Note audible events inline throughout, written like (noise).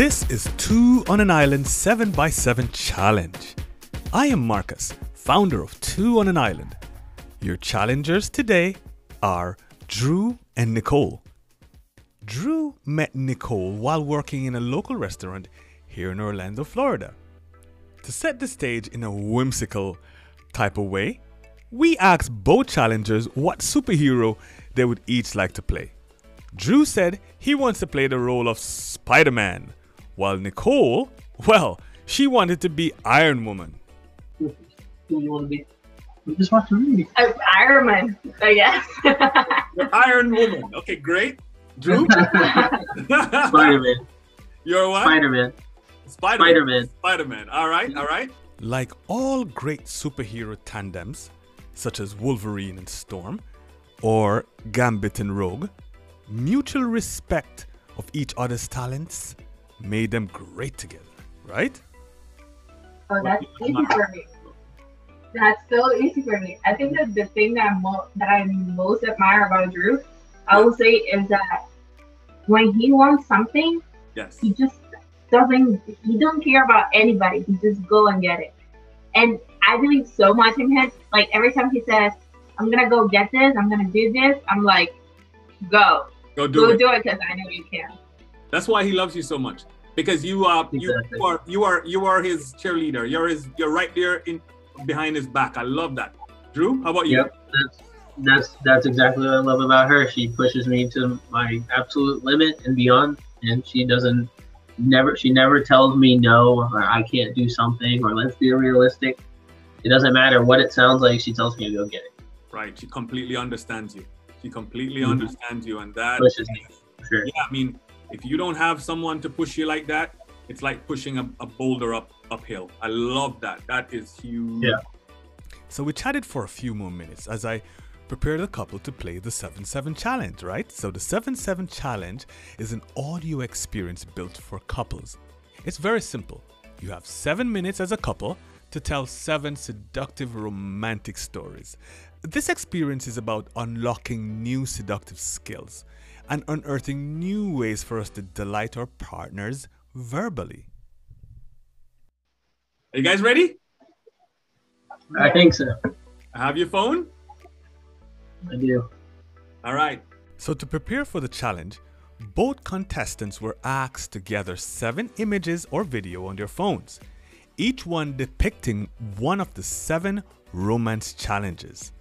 This is Two on an Island 7x7 Challenge. I am Marcus, founder of Two on an Island. Your challengers today are Drew and Nicole. Drew met Nicole while working in a local restaurant here in Orlando, Florida. To set the stage in a whimsical type of way, we asked both challengers what superhero they would each like to play. Drew said he wants to play the role of Spider Man, while Nicole, well, she wanted to be Iron Woman. Who you want to be? We just watch the movie. Uh, Iron Man, I guess. Iron Woman. Okay, great. Drew? (laughs) Spider-Man. You're what? Spider-Man. Spider Spider-Man. Spider Man. All right, all right. Like all great superhero tandems, such as Wolverine and Storm, or Gambit and Rogue, mutual respect of each other's talents made them great together, right? oh, that's easy for me. That's so easy for me. I think that the thing that I'm mo- that I most admire about Drew, I will say, is that when he wants something, Yes. he just doesn't. He don't care about anybody. He just go and get it. And I believe so much in him. Like every time he says, "I'm gonna go get this. I'm gonna do this," I'm like, "Go, Go do go it. do it," because I know you can. That's why he loves you so much. Because you are you, Exactly. you are you are you are his cheerleader. You're his you're right there in behind his back. I love that. Drew, how about you? Yep. That's that's that's exactly what I love about her. She pushes me to my absolute limit and beyond, and she doesn't never she never tells me no or I can't do something or let's be realistic. It doesn't matter what it sounds like. She tells me to go get it. Right. She completely understands you. She completely Mhm. understands you and that Pushes me sure. yeah, I mean, if you don't have someone to push you like that, it's like pushing a, a boulder up uphill. I love that. That is huge. Yeah. So we chatted for a few more minutes as I prepared the couple to play the 7 7 challenge, right? So the 7 7 challenge is an audio experience built for couples. It's very simple. You have seven minutes as a couple to tell seven seductive romantic stories. This experience is about unlocking new seductive skills and unearthing new ways for us to delight our partners verbally. Are you guys ready? I think so. Have your phone? I do. All right. So, to prepare for the challenge, both contestants were asked to gather seven images or video on their phones, each one depicting one of the seven romance challenges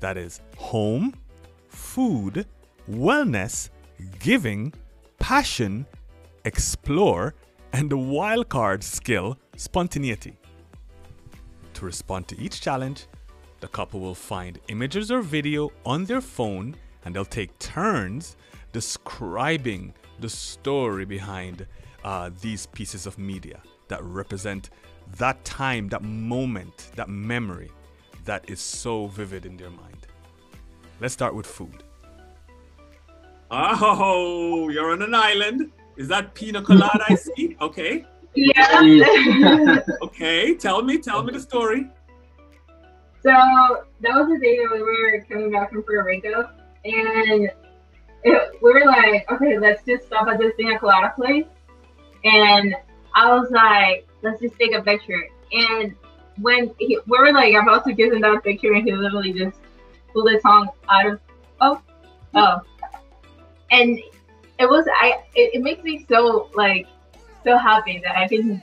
that is, home, food, wellness, giving, passion, explore, and the wild card skill, spontaneity. To respond to each challenge, the couple will find images or video on their phone and they'll take turns describing the story behind uh, these pieces of media that represent that time, that moment, that memory that is so vivid in their mind. Let's start with food. Oh, you're on an island. Is that pina colada I see? Okay. Yeah. Okay. Tell me, tell me the story. So that was the day that we were coming back from Puerto Rico, and it, we were like, okay, let's just stop at this pina colada place. And I was like, let's just take a picture. And when he, we were like about to give him that picture, and he literally just pulled his tongue out of, oh, oh, and it was I. It, it makes me so like so happy that I can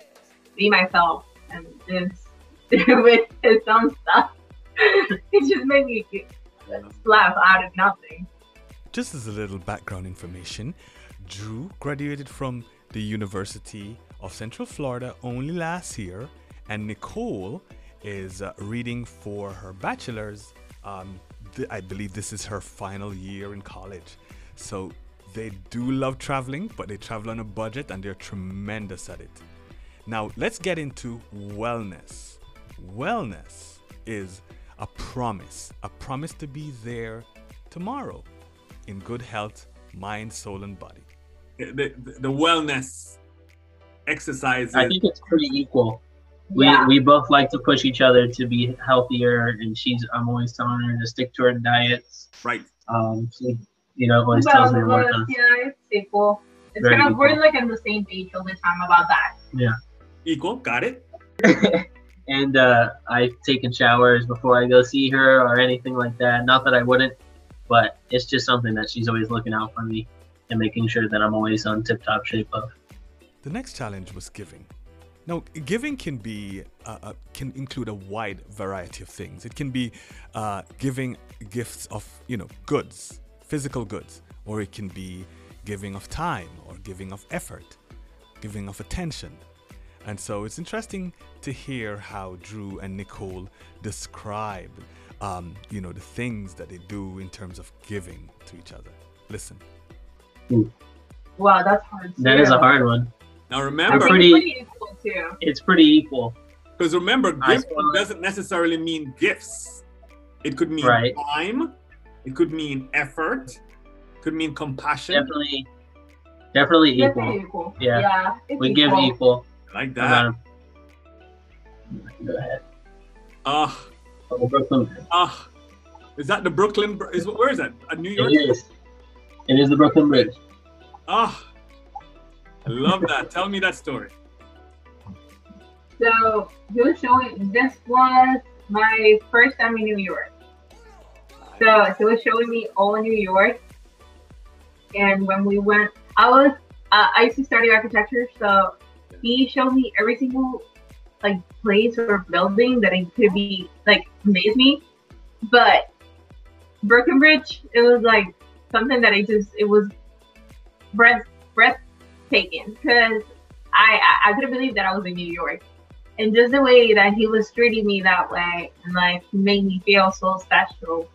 be myself and just (laughs) with his own stuff. (laughs) it just made me laugh out of nothing. Just as a little background information, Drew graduated from the University of Central Florida only last year, and Nicole is uh, reading for her bachelor's. Um, th- I believe this is her final year in college. So they do love traveling, but they travel on a budget and they're tremendous at it. Now, let's get into wellness. Wellness is a promise, a promise to be there tomorrow in good health, mind, soul, and body. The, the, the wellness exercise. I think it's pretty equal. We, Yeah. we both like to push each other to be healthier, and she's I'm always telling her to stick to her diets. right. Um, she, you know, always Well, tells me to work well, yeah, it's equal. It's Very kind of equal. we're like on the same page all the time about that. Yeah. Equal, got it? (laughs) and uh, I've taken showers before I go see her or anything like that. Not that I wouldn't, but it's just something that she's always looking out for me and making sure that I'm always on tip top shape of. The next challenge was giving. Now, giving can be uh, uh, can include a wide variety of things. It can be uh, giving gifts of you know goods, physical goods, or it can be giving of time, or giving of effort, giving of attention. And so it's interesting to hear how Drew and Nicole describe, um, you know, the things that they do in terms of giving to each other. Listen. Wow, that's hard. That too. is a hard one. Now remember, think pretty- pretty equal too. It's pretty equal. Because remember, I gift doesn't necessarily mean gifts. It could mean Right. time. It could mean effort. Could mean compassion. Definitely, definitely equal. pretty equal. Yeah. Yeah. It's We give equal. equal. I like that. Go ahead. Ah, Oh, Brooklyn. ah. Is that the Brooklyn? Br- Is where is that? Uh, New York. It is. It is the Brooklyn Bridge. Ah, I love that. Tell me that story. So you're showing. This was my first time in New York. So he was showing me all New York, and when we went, I was uh, I used to study architecture, so he showed me every single like place or building that it could be like amazed me. But Brooklyn it was like something that I just it was breath breathtaking because I, I I couldn't believe that I was in New York. And just the way that he was treating me that way and like made me feel so special,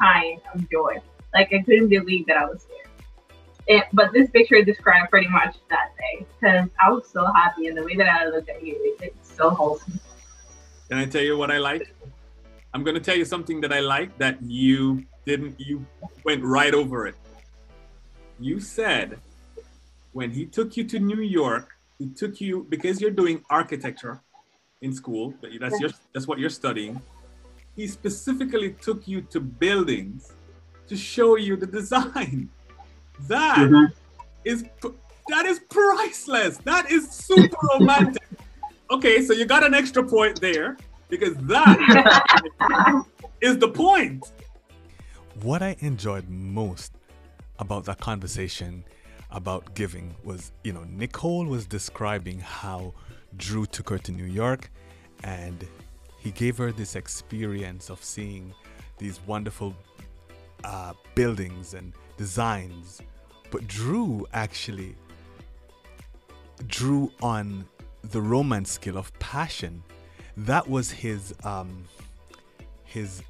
kind of joy. Like I couldn't believe that I was there. And, but this picture described pretty much that day because I was so happy and the way that I looked at you, it- it's so wholesome. Can I tell you what I like? I'm gonna tell you something that I like that you didn't. You went right over it. You said when he took you to New York, he took you because you're doing architecture in school. That's your. That's what you're studying. He specifically took you to buildings to show you the design. That is Mhm. pr- that is priceless. That is super romantic. Okay, so you got an extra point there because that (laughs) is the point. What I enjoyed most about that conversation about giving was, you know, Nicole was describing how Drew took her to New York and he gave her this experience of seeing these wonderful uh, buildings and designs. But Drew actually drew on the romance skill of passion. That was his um, his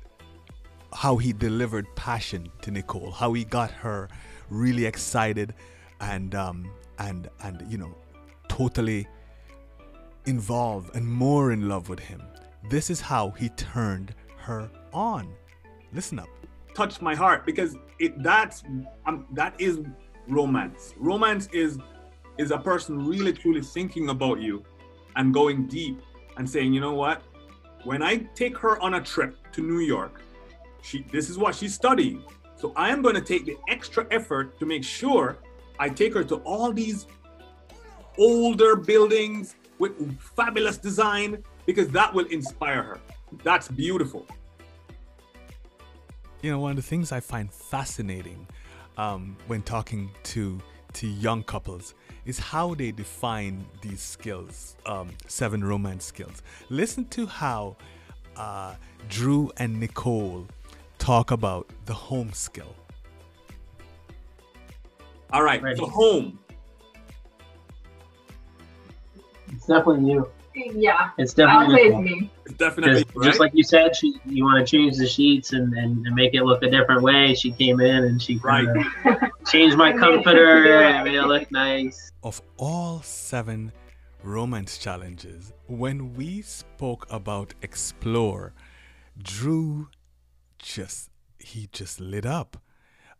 how he delivered passion to Nicole, how he got her really excited and um, and and you know totally involved and more in love with him. This is how he turned her on. Listen up. Touched my heart because it that's um, that is romance. Romance is is a person really truly thinking about you and going deep and saying, you know what? When I take her on a trip to New York, she this is what she's studying. So I am going to take the extra effort to make sure I take her to all these older buildings with fabulous design because that will inspire her. That's beautiful. You know, one of the things I find fascinating um, when talking to to young couples is how they define these skills, um, seven romance skills. Listen to how uh, Drew and Nicole talk about the home skill. All right, Ready. the home. It's definitely you. Yeah, It's definitely it's me. It's definitely Because just like you said, she you want to change the sheets and, and, and make it look a different way. She came in and she kinda (laughs) changed my I made it comforter and made it look nice. of all seven romance challenges, when we spoke about explore, Drew just he just lit up.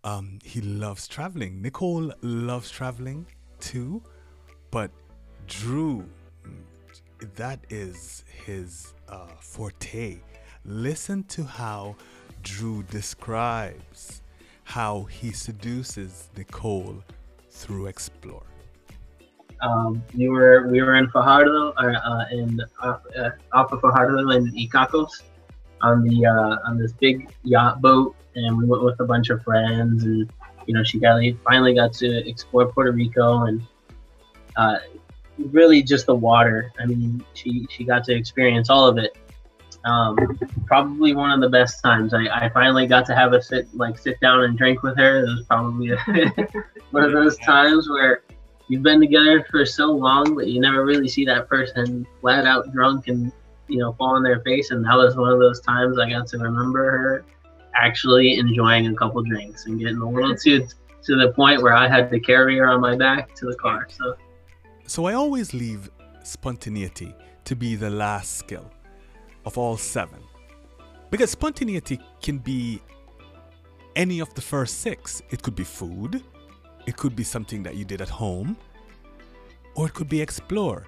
Um, he loves traveling. Nicole loves traveling too, but Drew, that is his uh, forte. Listen to how Drew describes how he seduces Nicole through Explore? Um, we were we were in Fajardo, uh, in off, uh, off of Fajardo in Icacos, on the uh, on this big yacht boat, and we went with a bunch of friends, and you know she got finally got to explore Puerto Rico, and uh, really just the water. I mean, she she got to experience all of it. Um, probably one of the best times. I, I finally got to have a sit like sit down and drink with her. It was probably (laughs) one of those times where you've been together for so long, but you never really see that person flat out drunk and you know fall on their face. And that was one of those times I got to remember her actually enjoying a couple drinks and getting a little too to the point where I had to carry her on my back to the car. So, so I always leave spontaneity to be the last skill of all seven, because spontaneity can be any of the first six. It could be food, it could be something that you did at home, or it could be explore.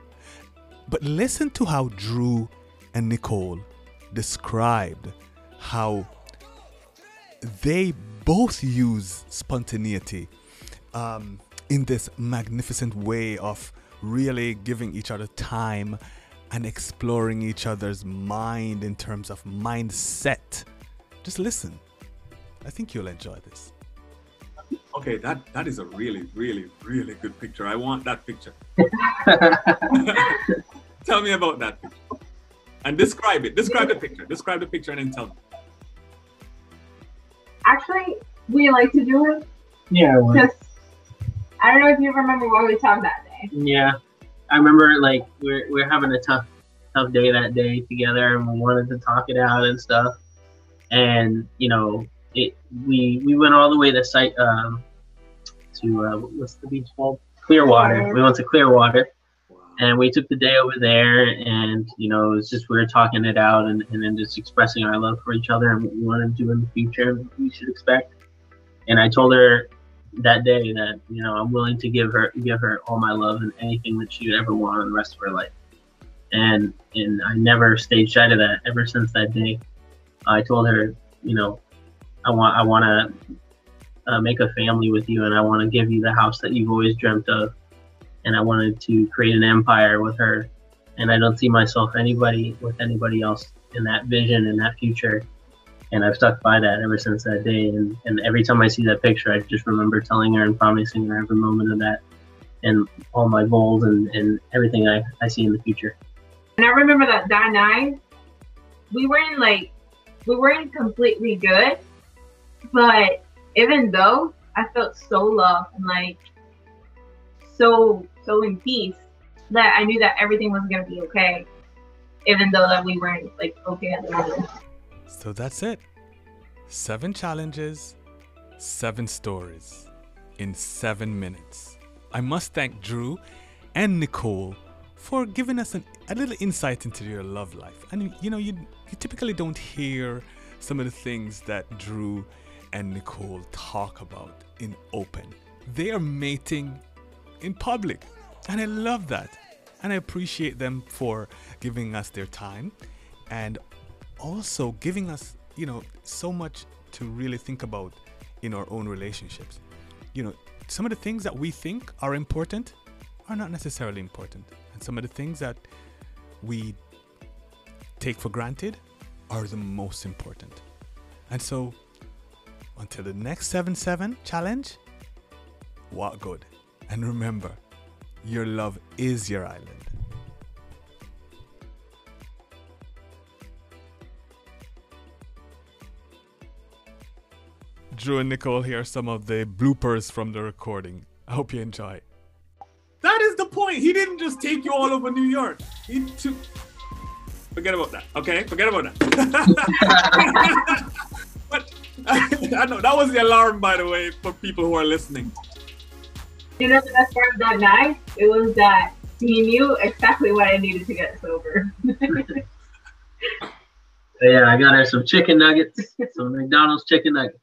But listen to how Drew and Nicole described how they both use spontaneity um, in this magnificent way of really giving each other time and exploring each other's mind in terms of mindset. Just listen. I think you'll enjoy this. Okay, that that is a really, really, really good picture. I want that picture. (laughs) tell me about that picture. And describe it. Describe the picture. Describe the picture and then tell me. Actually, we like to do it. Yeah. Because I don't know if you remember what we talked that day. Yeah. I remember like we're we're having a tough tough day that day together and we wanted to talk it out and stuff. And, you know, it we we went all the way to site um, to uh, what's the beach called? Clearwater. We went to Clearwater, and we took the day over there, and you know it was just we were talking it out, and, and then just expressing our love for each other and what we want to do in the future, and what we should expect. And I told her that day that you know I'm willing to give her give her all my love and anything that she would ever want in the rest of her life. And and I never stayed shy to that ever since that day. I told her, you know, I want I want to uh, make a family with you, and I want to give you the house that you've always dreamt of. And I wanted to create an empire with her, and I don't see myself anybody with anybody else in that vision in that future. And I've stuck by that ever since that day. And, and every time I see that picture, I just remember telling her and promising her every moment of that and all my goals and, and everything I, I see in the future. And I remember that that night, we weren't like, we weren't completely good, but even though I felt so loved and like so so in peace that I knew that everything was gonna be okay, even though that we weren't like okay at the moment. So that's it. Seven challenges, seven stories in seven minutes. I must thank Drew and Nicole for giving us an, a little insight into your love life. And you know, you, you typically don't hear some of the things that Drew and Nicole talk about in open. They are mating in public. And I love that. And I appreciate them for giving us their time and also giving us, you know, so much to really think about in our own relationships. You know, some of the things that we think are important are not necessarily important. And some of the things that we take for granted are the most important. And so until the next 7 7 challenge, what good. And remember, your love is your island. Drew and Nicole here are some of the bloopers from the recording. I hope you enjoy. That is the point. He didn't just take you all over New York. He took. Forget about that. Okay, forget about that. (laughs) but (laughs) I know that was the alarm, by the way, for people who are listening. You know the best part of that night? It was that he knew exactly what I needed to get sober. (laughs) yeah, I got her some chicken nuggets, some McDonald's chicken nuggets.